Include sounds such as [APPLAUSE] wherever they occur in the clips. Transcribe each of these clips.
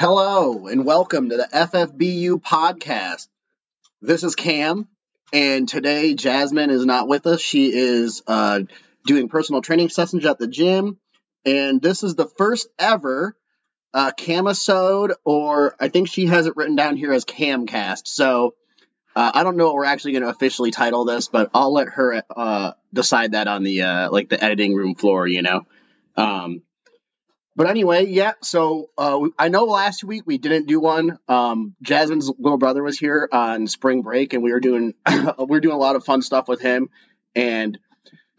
Hello and welcome to the FFBU podcast. This is Cam, and today Jasmine is not with us. She is uh, doing personal training sessions at the gym, and this is the first ever uh, Camisode, or I think she has it written down here as Camcast. So uh, I don't know what we're actually going to officially title this, but I'll let her uh, decide that on the uh, like the editing room floor. You know. Um, but anyway, yeah. So uh, I know last week we didn't do one. Um, Jasmine's little brother was here on spring break, and we were doing [COUGHS] we were doing a lot of fun stuff with him, and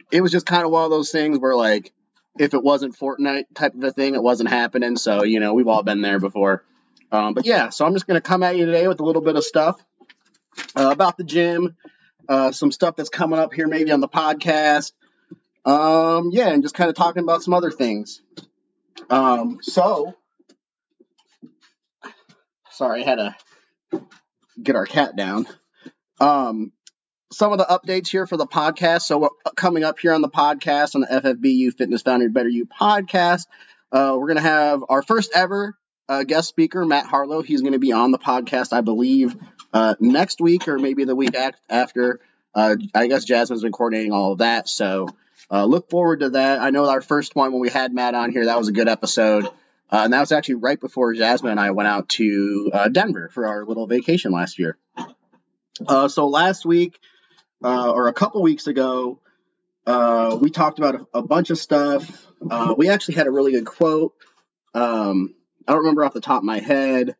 it was just kind of one of those things where like if it wasn't Fortnite type of a thing, it wasn't happening. So you know we've all been there before. Um, but yeah, so I'm just gonna come at you today with a little bit of stuff uh, about the gym, uh, some stuff that's coming up here maybe on the podcast. Um, yeah, and just kind of talking about some other things. Um, so, sorry, I had to get our cat down. Um, some of the updates here for the podcast. So, coming up here on the podcast on the FFBU Fitness Foundry Better You podcast, uh, we're going to have our first ever uh, guest speaker, Matt Harlow. He's going to be on the podcast, I believe, uh, next week or maybe the week after. Uh, I guess Jasmine's been coordinating all of that. So, uh, look forward to that. I know our first one when we had Matt on here, that was a good episode. Uh, and that was actually right before Jasmine and I went out to uh, Denver for our little vacation last year. Uh, so last week, uh, or a couple weeks ago, uh, we talked about a, a bunch of stuff. we actually had a really good quote. Um, I don't remember off the top of my head.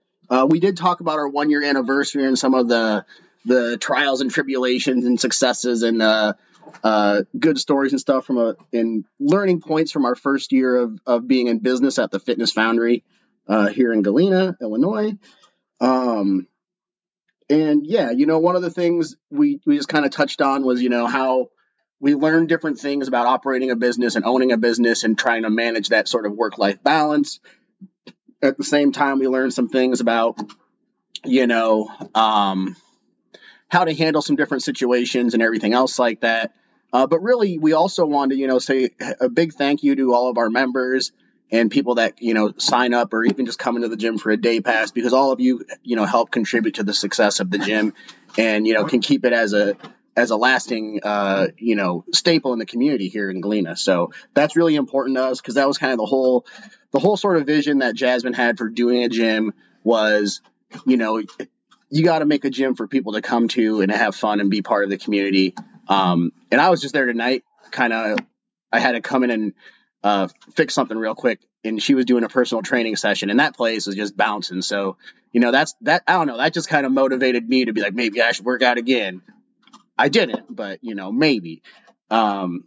we did talk about our one year anniversary and some of the the trials and tribulations and successes and uh, good stories and stuff from a in learning points from our first year of, of being in business at the Fitness Foundry uh, here in Galena, Illinois. Um, and yeah, you know, one of the things we we just kind of touched on was you know how we learned different things about operating a business and owning a business and trying to manage that sort of work life balance. At the same time, we learned some things about you know um, how to handle some different situations and everything else like that. Uh, but really, we also want to, you know, say a big thank you to all of our members and people that, you know, sign up or even just come into the gym for a day pass because all of you, you know, help contribute to the success of the gym and, you know, can keep it as a, as a lasting, uh, you know, staple in the community here in Galena. So that's really important to us because that was kind of the whole, the whole sort of vision that Jasmine had for doing a gym was, you know, you got to make a gym for people to come to and have fun and be part of the community. Um, and I was just there tonight, kind of. I had to come in and uh, fix something real quick, and she was doing a personal training session, and that place was just bouncing. So, you know, that's that. I don't know. That just kind of motivated me to be like, maybe I should work out again. I didn't, but you know, maybe. Um,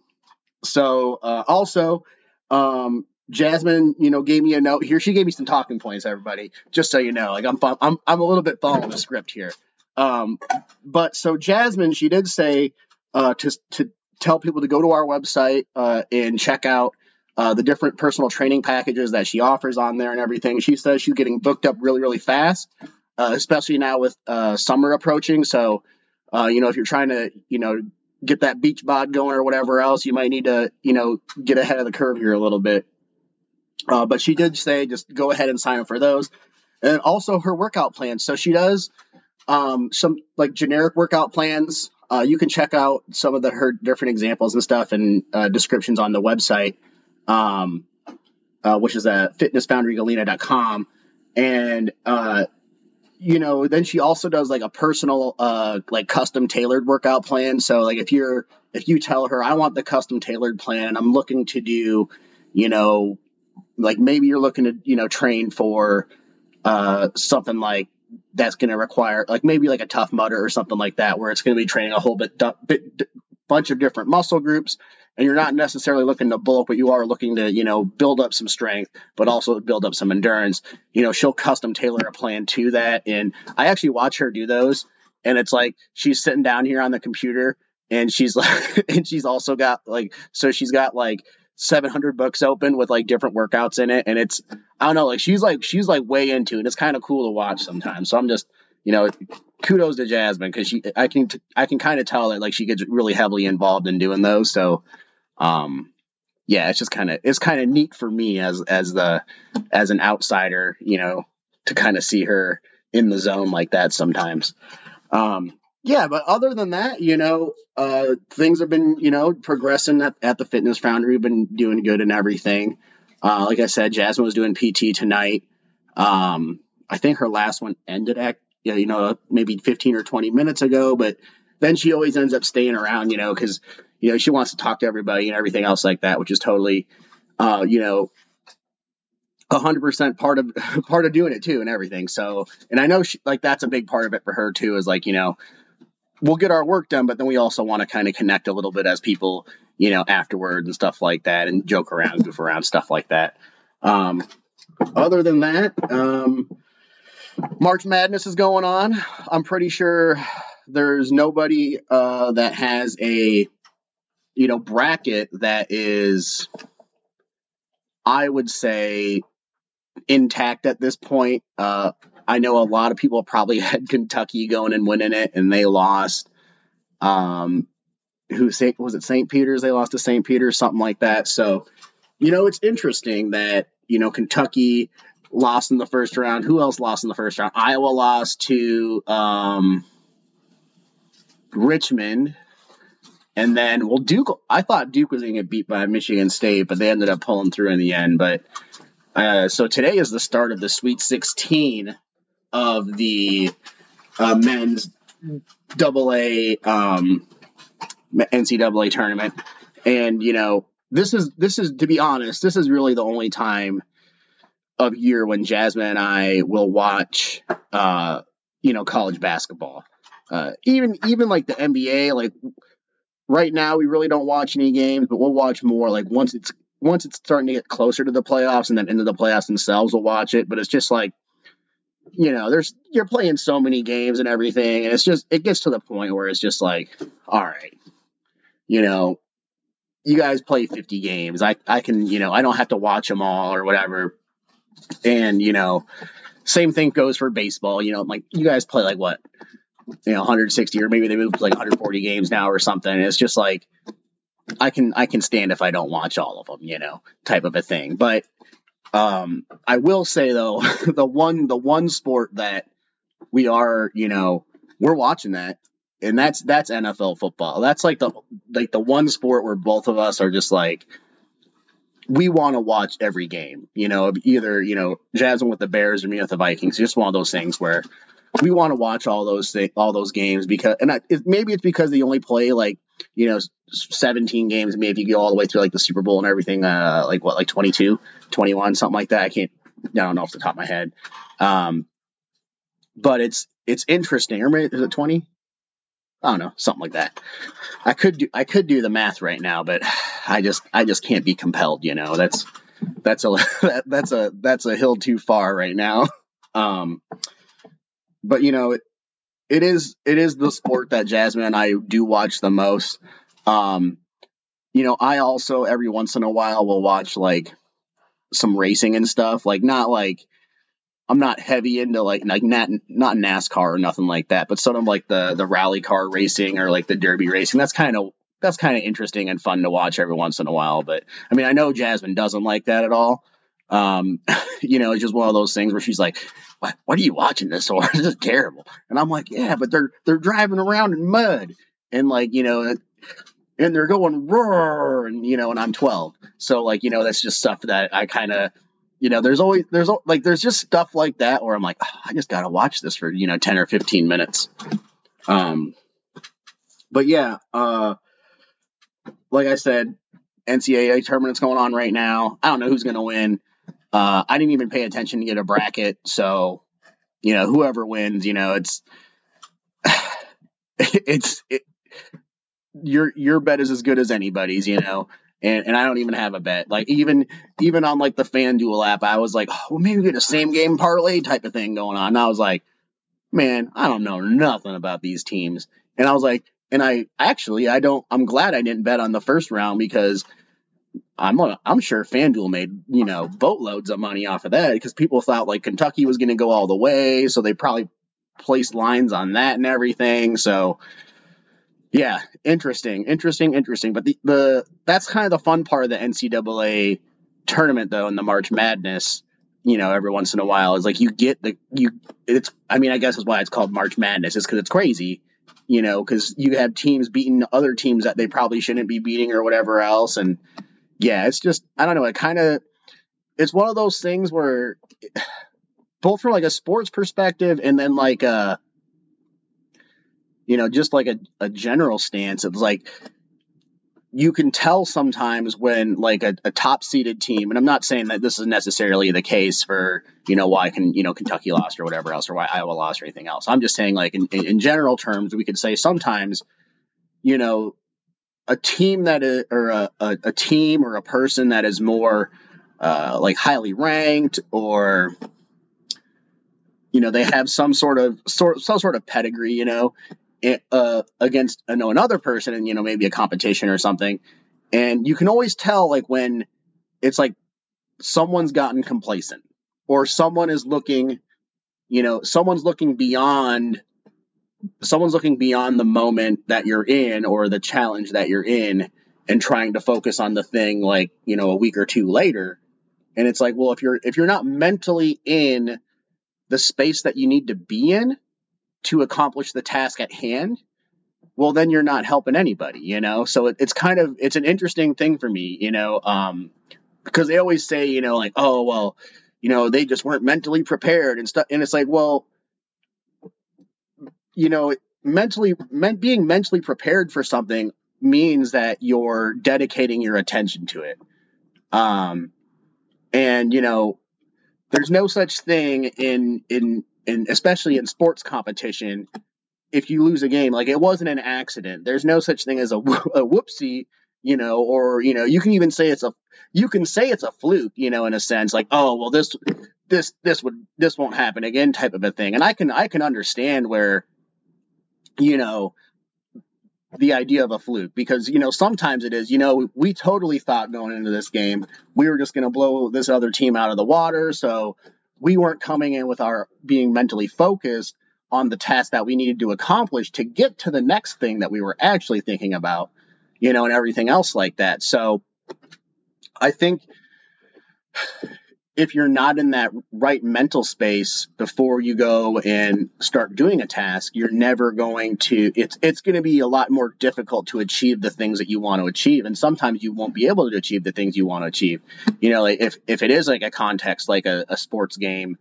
so uh, also, um, Jasmine, you know, gave me a note here. She gave me some talking points, everybody, just so you know. Like I'm, I'm, I'm a little bit following the script here. Um, but so Jasmine, she did say uh, to to tell people to go to our website uh, and check out uh, the different personal training packages that she offers on there and everything. She says she's getting booked up really really fast, uh, especially now with uh, summer approaching. So uh, you know if you're trying to you know get that beach bod going or whatever else, you might need to you know get ahead of the curve here a little bit. but she did say just go ahead and sign up for those, and also her workout plans. So she does um, some like generic workout plans uh, you can check out some of the her different examples and stuff and uh, descriptions on the website, um, uh, which is at fitnessfoundrygalena.com. And, uh, you know, then she also does like a personal, uh, like custom tailored workout plan. So like if you're, if you tell her, I want the custom tailored plan and I'm looking to do, you know, like maybe you're looking to, you know, train for, uh, something like that's going to require like maybe like a Tough Mudder or something like that, where it's going to be training a whole bit, bit bunch of different muscle groups, and you're not necessarily looking to bulk, but you are looking to you know build up some strength, but also build up some endurance. You know, she'll custom tailor a plan to that, and I actually watch her do those, and it's like she's sitting down here on the computer, and she's [LAUGHS] like, and she's also got like, so she's got like 700 books open with like different workouts in it and it's i don't know like she's like she's like way into it it's kind of cool to watch sometimes so i'm just you know kudos to jasmine because she i can i can kind of tell that like she gets really heavily involved in doing those so um yeah it's just kind of it's kind of neat for me as as the as an outsider you know to kind of see her in the zone like that sometimes. Um, yeah, but other than that, you know, uh, things have been, you know, progressing at, at the Fitness Foundry. We've been doing good and everything. Uh, like I said, Jasmine was doing PT tonight. Um, I think her last one ended at, you know, maybe 15 or 20 minutes ago, but then she always ends up staying around, you know, because, you know, she wants to talk to everybody and everything else like that, which is totally, uh, you know, hundred percent part of [LAUGHS] part of doing it too and everything. So, and I know she, like that's a big part of it for her too. Is like you know, we'll get our work done, but then we also want to kind of connect a little bit as people, you know, afterwards and stuff like that, and joke around, goof around, stuff like that. Um, other than that, um, March Madness is going on. I'm pretty sure there's nobody uh, that has a you know bracket that is I would say intact at this point. Uh, I know a lot of people probably [LAUGHS] had Kentucky going and winning it, and they lost. Um, who was it? St. Peter's? They lost to St. Peter's, something like that. So, you know, it's interesting that you know Kentucky lost in the first round. Who else lost in the first round? Iowa lost to um, Richmond. And then, well, Duke, I thought Duke was going to get beat by Michigan State, but they ended up pulling through in the end. But uh, so today is the start of the Sweet 16 of the uh, men's double A um, NCAA tournament, and you know this is this is to be honest, this is really the only time of year when Jasmine and I will watch, uh, you know, college basketball. Uh, even even like the NBA, like right now we really don't watch any games, but we'll watch more like once it's once it's starting to get closer to the playoffs and then into the playoffs themselves, we'll watch it. But it's just like, you know, there's you're playing so many games and everything, and it's just it gets to the point where it's just like, all right, you know, you guys play 50 games. I I can, you know, I don't have to watch them all or whatever. And you know, same thing goes for baseball. You know, like you guys play like what, you know, 160 or maybe they moved to like 140 games now or something. And it's just like I can I can stand if I don't watch all of them, you know, type of a thing. But um, I will say though, [LAUGHS] the one the one sport that we are, you know, we're watching that, and that's that's NFL football. That's like the like the one sport where both of us are just like we want to watch every game. You know, either you know Jasmine with the Bears or me with the Vikings. Just one of those things where we want to watch all those th- all those games because and I, maybe it's because they only play like you know 17 games maybe you go all the way through like the super bowl and everything uh like what like 22 21 something like that. I can't i don't know off the top of my head. Um but it's it's interesting. Or is it 20 i don't know something like that. I could do i could do the math right now but i just i just can't be compelled you know? That's that's a that, [LAUGHS] that's a that's a hill too far right now. Um but you know it, it is it is the sport that Jasmine and I do watch the most. Um, you know, I also every once in a while will watch like some racing and stuff. Like not like I'm not heavy into like like not not NASCAR or nothing like that, but sort of like the the rally car racing or like the derby racing. That's kind of that's kind of interesting and fun to watch every once in a while. But I mean, I know Jasmine doesn't like that at all. Um, [LAUGHS] you know, it's just one of those things where she's like, "What? What are you watching this for? [LAUGHS] this is terrible." And I'm like, "Yeah, but they're they're driving around in mud and like you know, and they're going roar and you know, and I'm 12, so like you know, that's just stuff that I kind of." You know, there's always there's like there's just stuff like that where I'm like, oh, I just gotta watch this for you know 10 or 15 minutes. Um, but yeah, uh, like I said, NCAA tournament's going on right now. I don't know who's gonna win. Uh, I didn't even pay attention to get a bracket, so you know whoever wins, you know it's [SIGHS] it's it, your your bet is as good as anybody's, you know. And, and I don't even have a bet. Like even even on like the FanDuel app, I was like, oh, well, maybe get a same game parlay type of thing going on. And I was like, man, I don't know nothing about these teams. And I was like, and I actually I don't. I'm glad I didn't bet on the first round because I'm I'm sure FanDuel made you know boatloads of money off of that because people thought like Kentucky was going to go all the way, so they probably placed lines on that and everything. So yeah, interesting, interesting, interesting. But the the that's kind of the fun part of the NCAA tournament though in the March Madness. you know, every once in a while is like you get the you. It's I mean I guess is why it's called March Madness is because it's crazy, you know, because you have teams beating other teams that they probably shouldn't be beating or whatever else, and yeah, it's just I don't know. It kind of it's one of those things where both from like a sports perspective and then like a you know just like a, a general stance it's like you can tell sometimes when like a, a top seeded team, and I'm not saying that this is necessarily the case for you know why can you know Kentucky lost or whatever else or why Iowa lost or anything else. I'm just saying like in, in general terms, we could say sometimes you know a team that is or a, a, a team or a person that is more uh, like highly ranked or you know they have some sort of sort some sort of pedigree you know uh, against I know another person and you know maybe a competition or something, and you can always tell like when it's like someone's gotten complacent or someone is looking, you know, someone's looking beyond someone's looking beyond the moment that you're in or the challenge that you're in and trying to focus on the thing like you know a week or two later. And it's like well if you're if you're not mentally in the space that you need to be in to accomplish the task at hand, well, then you're not helping anybody, you know? So it, it's kind of, it's an interesting thing for me, you know, um, because they always say, you know, like, oh, well, you know, they just weren't mentally prepared and stuff. And it's like, well, you know, mentally, being mentally prepared for something means that you're dedicating your attention to it. Um, and you know, there's no such thing in in and especially in sports competition, if you lose a game, like it wasn't an accident. There's no such thing as a, a whoopsie, you know, or you know, you can even say it's a you can say it's a fluke, you know, in a sense, like oh well, this this this would this won't happen again, type of a thing. And I can I can understand where, you know, the idea of a fluke because you know sometimes it is you know we, we totally thought going into this game we were just going to blow this other team out of the water so we weren't coming in with our being mentally focused on the task that we needed to accomplish to get to the next thing that we were actually thinking about, you know, and everything else like that. So I think if you're not in that right mental space before you go and start doing a task, you're never going to it's it's going to be a lot more difficult to achieve the things that you want to achieve and sometimes you won't be able to achieve the things you want to achieve. You know, like if if it is like a context like a, a sports game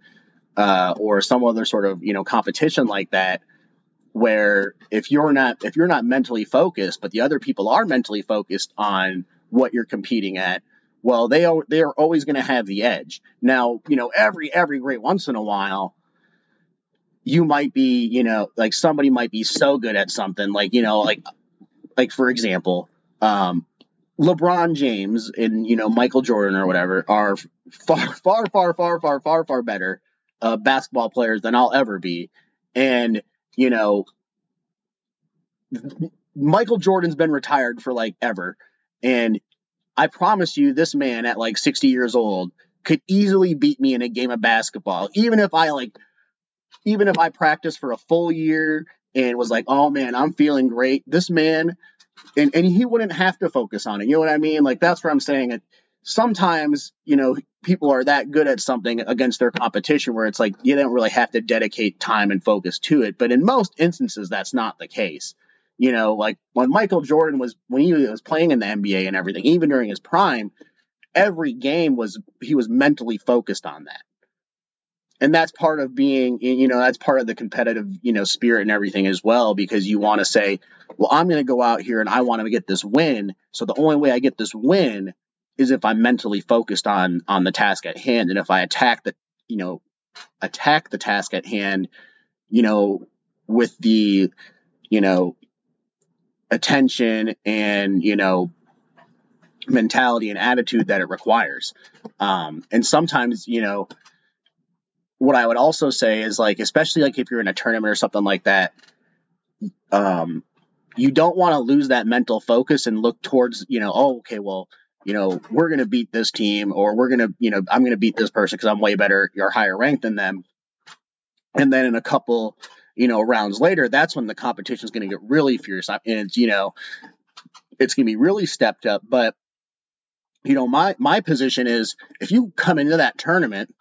uh, or some other sort of, you know, competition like that where if you're not if you're not mentally focused but the other people are mentally focused on what you're competing at well, they are they are always going to have the edge. Now, you know, every every great once in a while, you might be, you know, like somebody might be so good at something, like you know, like like for example, um, LeBron James and you know Michael Jordan or whatever are far [LAUGHS] far far far far far far better uh, basketball players than I'll ever be, and you know. Michael Jordan's been retired for like ever, and I promise you, this man at like 60 years old could easily beat me in a game of basketball, even if I like, even if I practiced for a full year and was like, oh man, I'm feeling great. This man, and, and he wouldn't have to focus on it. You know what I mean? Like, that's where I'm saying it. Sometimes, you know, people are that good at something against their competition where it's like you don't really have to dedicate time and focus to it. But in most instances, that's not the case. You know, like when Michael Jordan was when he was playing in the NBA and everything, even during his prime, every game was he was mentally focused on that. And that's part of being, you know, that's part of the competitive, you know, spirit and everything as well, because you want to say, well, I'm going to go out here and I want to get this win. So the only way I get this win is if I'm mentally focused on on the task at hand, and if I attack the, you know, attack the task at hand, you know, with the, you know, attention and you know mentality and attitude that it requires. Um, and sometimes you know what i would also say is like especially like if you're in a tournament or something like that um, you don't want to lose that mental focus and look towards you know oh okay well you know we're going to beat this team or we're going to you know i'm going to beat this person because i'm way better or higher ranked than them. And then in a couple you know, rounds later, that's when the competition is going to get really fierce. And it's, you know, it's going to be really stepped up. But, you know, my, my position is if you come into that tournament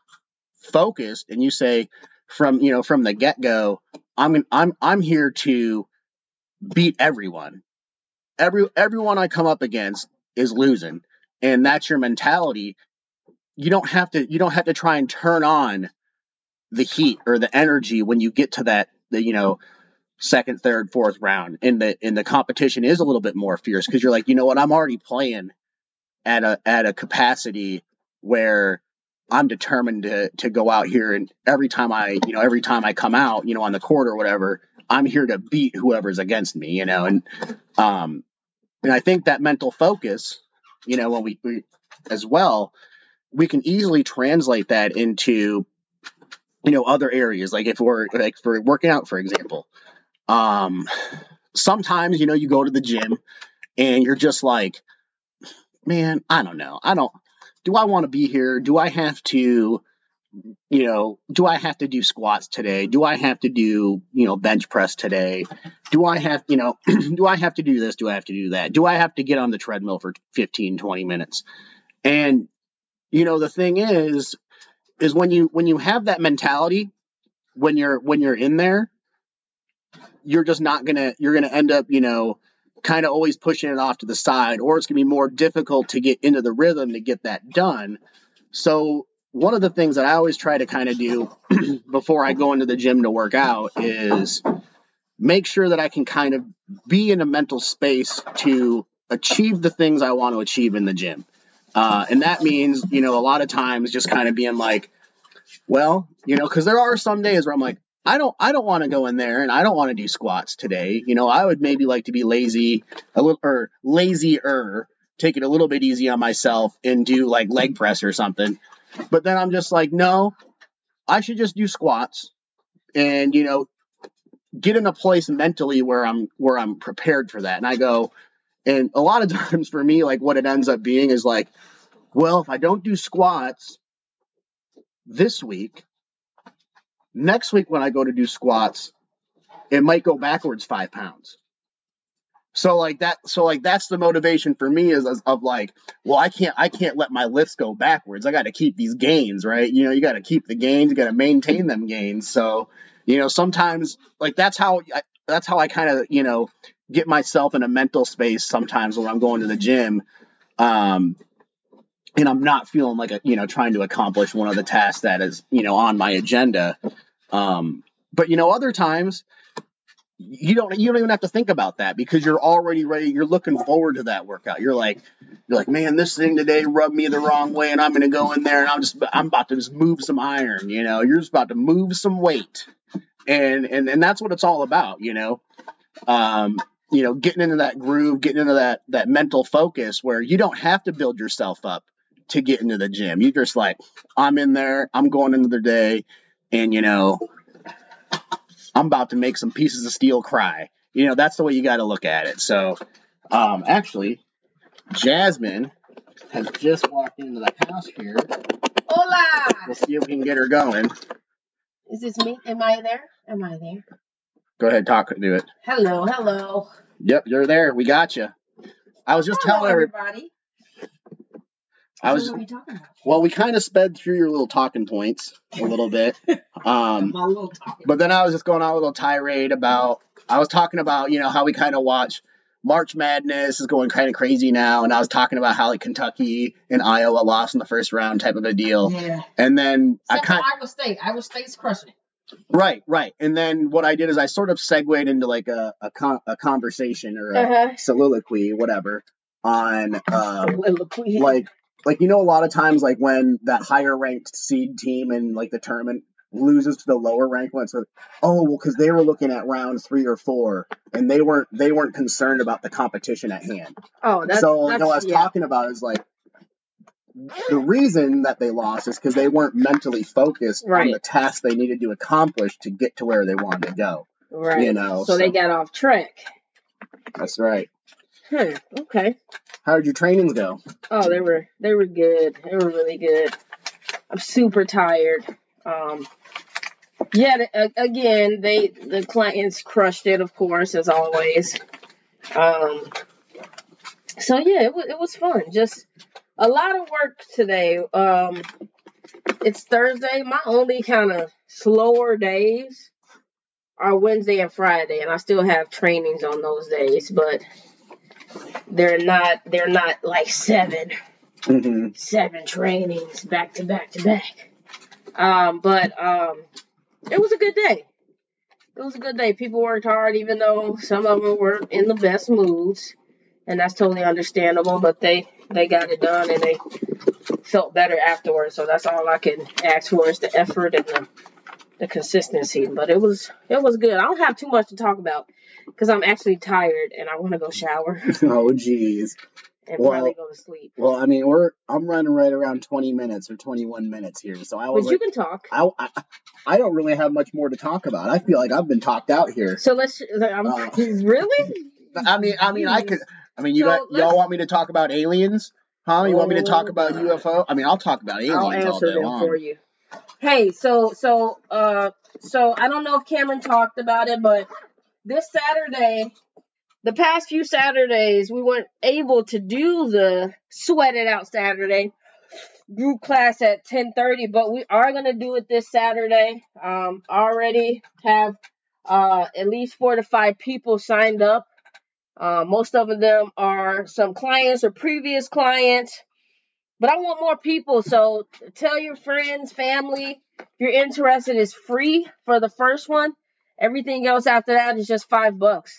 focused and you say from you know from the get go, I'm I'm I'm here to beat everyone. Every everyone I come up against is losing, and that's your mentality. You don't have to you don't have to try and turn on the heat or the energy when you get to that the you know second, third, fourth round, and the and the competition is a little bit more fierce because you're like, you know what, I'm already playing at a at a capacity where I'm determined to to go out here and every time I you know every time I come out you know on the court or whatever I'm here to beat whoever's against me you know and um and I think that mental focus you know when we, we as well we can easily translate that into you know other areas like if we're like for working out for example um sometimes you know you go to the gym and you're just like man I don't know I don't do I want to be here? Do I have to, you know, do I have to do squats today? Do I have to do, you know, bench press today? Do I have, you know, [CLEARS THROAT] do I have to do this? Do I have to do that? Do I have to get on the treadmill for 15, 20 minutes? And, you know, the thing is, is when you when you have that mentality when you're when you're in there, you're just not gonna you're gonna end up, you know, kind of always pushing it off to the side, or it's to be more difficult to get into the rhythm to get that done. So, one of the things that I always try to kind of do [CLEARS THROAT] before I go into the gym to work out is make sure that I can kind of be in a mental space to achieve the things I want to achieve in the gym. Uh, and that means, you know, a lot of times just kind of being like, well, you know, because there are some days where I'm like, I don't I don't want to go in there and I don't want to do squats today. You know, I would maybe like to be lazy a little or lazier, take it a little bit easy on myself and do like leg press or something. But then I'm just like, no, I should just do squats and you know, get in a place mentally where I'm where I'm prepared for that. And I go and a lot of [LAUGHS] times for me like what it ends up being is like, well, if I don't do squats this week, Next week, when I go to do squats, it might go backwards five pounds. So like that, so like that's the motivation for me is, of like, well, I can't, I can't let my lifts go backwards. I got to keep these gains, right? You know, you got to keep the gains, you got to maintain them gains. So, you know, sometimes like that's how, I, that's how I kind of, you know, get myself in a mental space sometimes when I'm going to the gym. Um, and I'm not feeling like a you know trying to accomplish one of the tasks that is you know on my agenda. Um, but you know, other times you don't you don't even have to think about that because you're already ready. You're looking forward to that workout. You're like you're like, man, this thing today rubbed me the wrong way, and I'm to go in there and I'm just I'm about to just move some iron. You know, you're just about to move some weight, and and and that's what it's all about. You know. Um, you know, getting into that groove, getting into that that mental focus where you don't have to build yourself up to get into the gym. You're just like, I'm in there, I'm going into the day, and you know, I'm about to make some pieces of steel cry. You know, that's the way you got to look at it. So, um, actually, Jasmine has just walked into the house here. Hola! We'll see if we can get her going. Is this me? Am I there? Am I there? Go ahead, talk, do it. Hello, hello. Yep, you're there. We got you. I was just hello, telling everybody. I was what are we talking about? well, we kind of sped through your little talking points a little bit. [LAUGHS] Um, My little talking. But then I was just going on a little tirade about I was talking about, you know, how we kind of watch March Madness is going kind of crazy now, and I was talking about how like Kentucky and Iowa lost in the first round type of a deal. yeah. And then I Except for kind Iowa State. Iowa State's crushing it. right, right. And then what I did is I sort of segued into like a a, con- a conversation or a Uh-huh. soliloquy, whatever, on um, Soliloquy. like like you know a lot of times like when that higher ranked seed team in like the tournament loses to the lower ranked one so oh well because they were looking at round three or four and they weren't they weren't concerned about the competition at hand oh, that's so that's you know what i was yeah. talking about is like the reason that they lost is because they weren't mentally focused on the task they needed to accomplish to get to where they wanted to go right. you know, so, they got off track. that's right Hmm. Okay. how did your trainings go Oh, they were they were good. They were really good. I'm super tired. Um, yeah. Again, they the clients crushed it, of course, as always. Um, so yeah, it was it was fun. Just a lot of work today. Um, it's Thursday. My only kind of slower days are Wednesday and Friday, and I still have trainings on those days, but they're not they're not like 7 hmm seven trainings back to back to back. Um, but um, it was a good day. It was a good day. People worked hard, even though some of them weren't in the best moods, and that's totally understandable. But they they got it done, and they felt better afterwards. So that's all I can ask for is the effort and the, the consistency. But it was it was good. I don't have too much to talk about because I'm actually tired and I want to go shower [LAUGHS] Oh, geez. and Well, probably go to sleep. Well, I mean, we're I'm running right around 20 minutes or 21 minutes here, so I was But you like, can talk. I, I I don't really have much more to talk about. I feel like I've been talked out here. So let's. I'm, Uh, [LAUGHS] really? I mean, I mean, I could. I mean, you So got y'all want me to talk about aliens? Huh? You want me to talk Oh, about UFO? I mean, I'll talk about aliens I'll all day them long. for you. Hey, so so uh so I don't know if Cameron talked about it, but this Saturday, the past few Saturdays, we weren't able to do the sweat it out Saturday group class at 10:30, but we are to do it this Saturday. Um already have uh at least 4 to 5 people signed up. Uh, most of them are some clients or previous clients. But I want more people, so tell your friends, family. If you're interested, it's free for the first one. Everything else after that is just five bucks.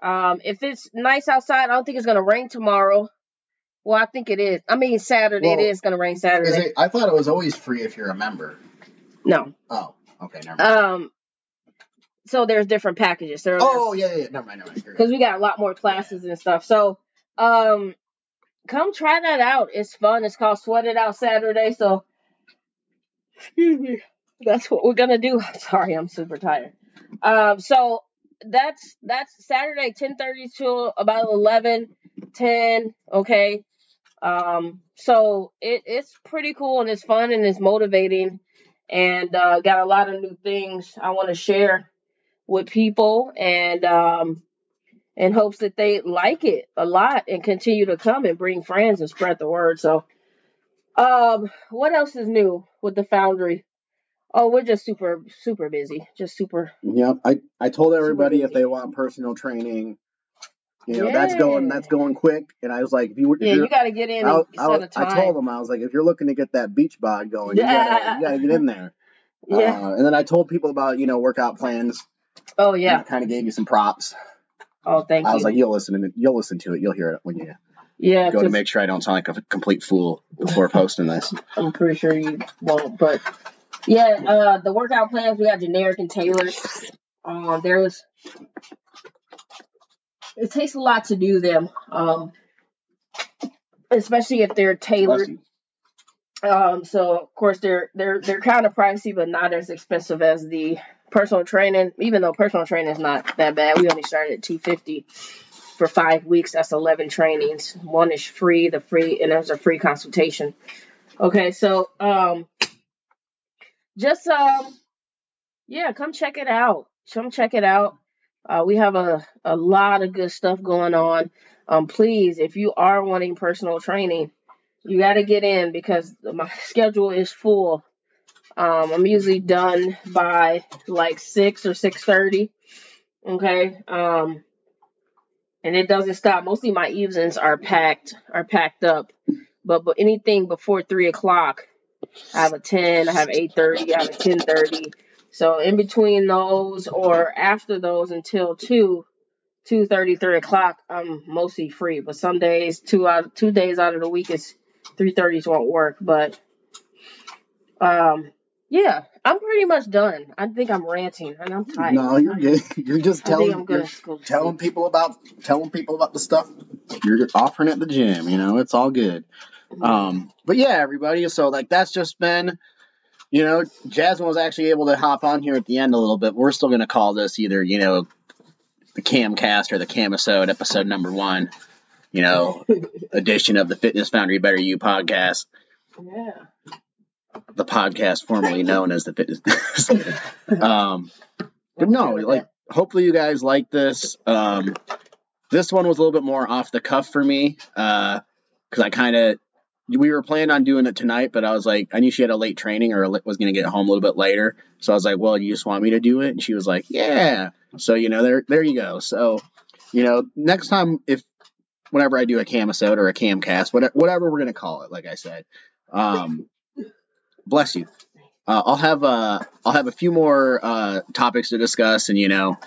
Um, if it's nice outside, I don't think it's gonna rain tomorrow. Well, I think it is. I mean, Saturday it Well, is gonna rain Is Saturday. it, I thought it was always free if you're a member. No. Oh, okay, never mind. Um. So there's different packages. There. oh, yeah, yeah, never mind, never mind. because we got a lot more classes and stuff. So, um, come try that out. It's fun. It's called Sweat It Out Saturday. So, [LAUGHS] excuse me. That's what we're gonna do. [LAUGHS] Sorry, I'm super tired. Um, so that's that's Saturday, ten thirty to about 11, 10, Okay. Um, so it it's pretty cool and it's fun and it's motivating, and uh, got a lot of new things I want to share with people and um in hopes that they like it a lot and continue to come and bring friends and spread the word. So, um, what else is new with the foundry? Oh, we're just super, super busy. Just super. Yeah, I, I told everybody if they want personal training, you know, that's going that's going quick. And I was like, if you were, Yeah, you got to get in I, and I, set a time. I told them I was like, if you're looking to get that beach bod [LAUGHS] going, you gotta, you gotta get in there. [LAUGHS] Yeah. Uh, and then I told people about you know workout plans. oh yeah. kind of gave you some props. Oh, thank I you. was like, you'll listen to it. You'll listen to it. You'll hear it when you yeah, go to make sure I don't sound like a complete fool before posting this. [LAUGHS] I'm pretty sure you won't. But yeah, uh, the workout plans we got generic and tailored. Um, there was. It takes a lot to do them, um, especially if they're tailored. Um, so of course they're they're they're kind of pricey, but not as expensive as the personal training. Even though personal training is not that bad, we only started at two fifty for five weeks. That's eleven trainings. One is free, the free, and there's a free consultation. Okay, so um, just um, yeah, come check it out. Come check it out. Uh, we have a a lot of good stuff going on. Um, please, if you are wanting personal training you got to get in because my [LAUGHS] schedule is full. Um, I'm usually done by like six or six thirty. Okay. Um, and it doesn't stop. Mostly my evenings are packed, are packed up. But but anything before three o'clock, I have a ten, I have eight thirty, I have a ten thirty. So in between those or after those until two, two thirty, three o'clock, I'm mostly free. But some days, two out two days out of the week is three thirties won't work. But um, yeah, I'm pretty much done. I think I'm ranting and I'm tired. No, you're good. [LAUGHS] You're just telling I'm you're gonna go to telling people about telling people about the stuff you're offering at the gym. You know, it's all good. Um, but yeah, everybody. So like that's just been, you know, Jasmine was actually able to hop on here at the end a little bit. We're still gonna call this either you know the Camcast or the Camisode episode number one. You know, [LAUGHS] edition of the Fitness Foundry Better You podcast, yeah. the podcast formerly known as the Fitness. [LAUGHS] [LAUGHS] um, but no, like hopefully you guys like this. Um, this one was a little bit more off the cuff for me uh, because I kind of we were planning on doing it tonight, but I was like, I knew she had a late training or was going to get home a little bit later. So I was like, well, you just want me to do it? And she was like, yeah. So, you know, there, there you go. So, you know, next time, if, whenever I do a camisode or a camcast, whatever, whatever we're going to call it, like I said, um, bless you. Uh, I'll have, uh, I'll have a few more, uh, topics to discuss and, you know,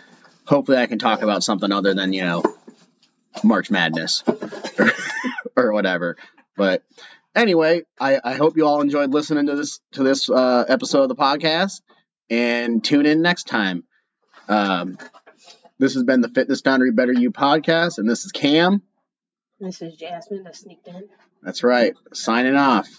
hopefully I can talk about something other than, you know, March Madness [LAUGHS] or, or whatever. But anyway, I, I hope you all enjoyed listening to this to this uh, episode of the podcast, and tune in next time. Um, this has been the Fitness Foundry Better You podcast, and this is Cam. This is Jasmine that sneaked in. That's right. Signing off.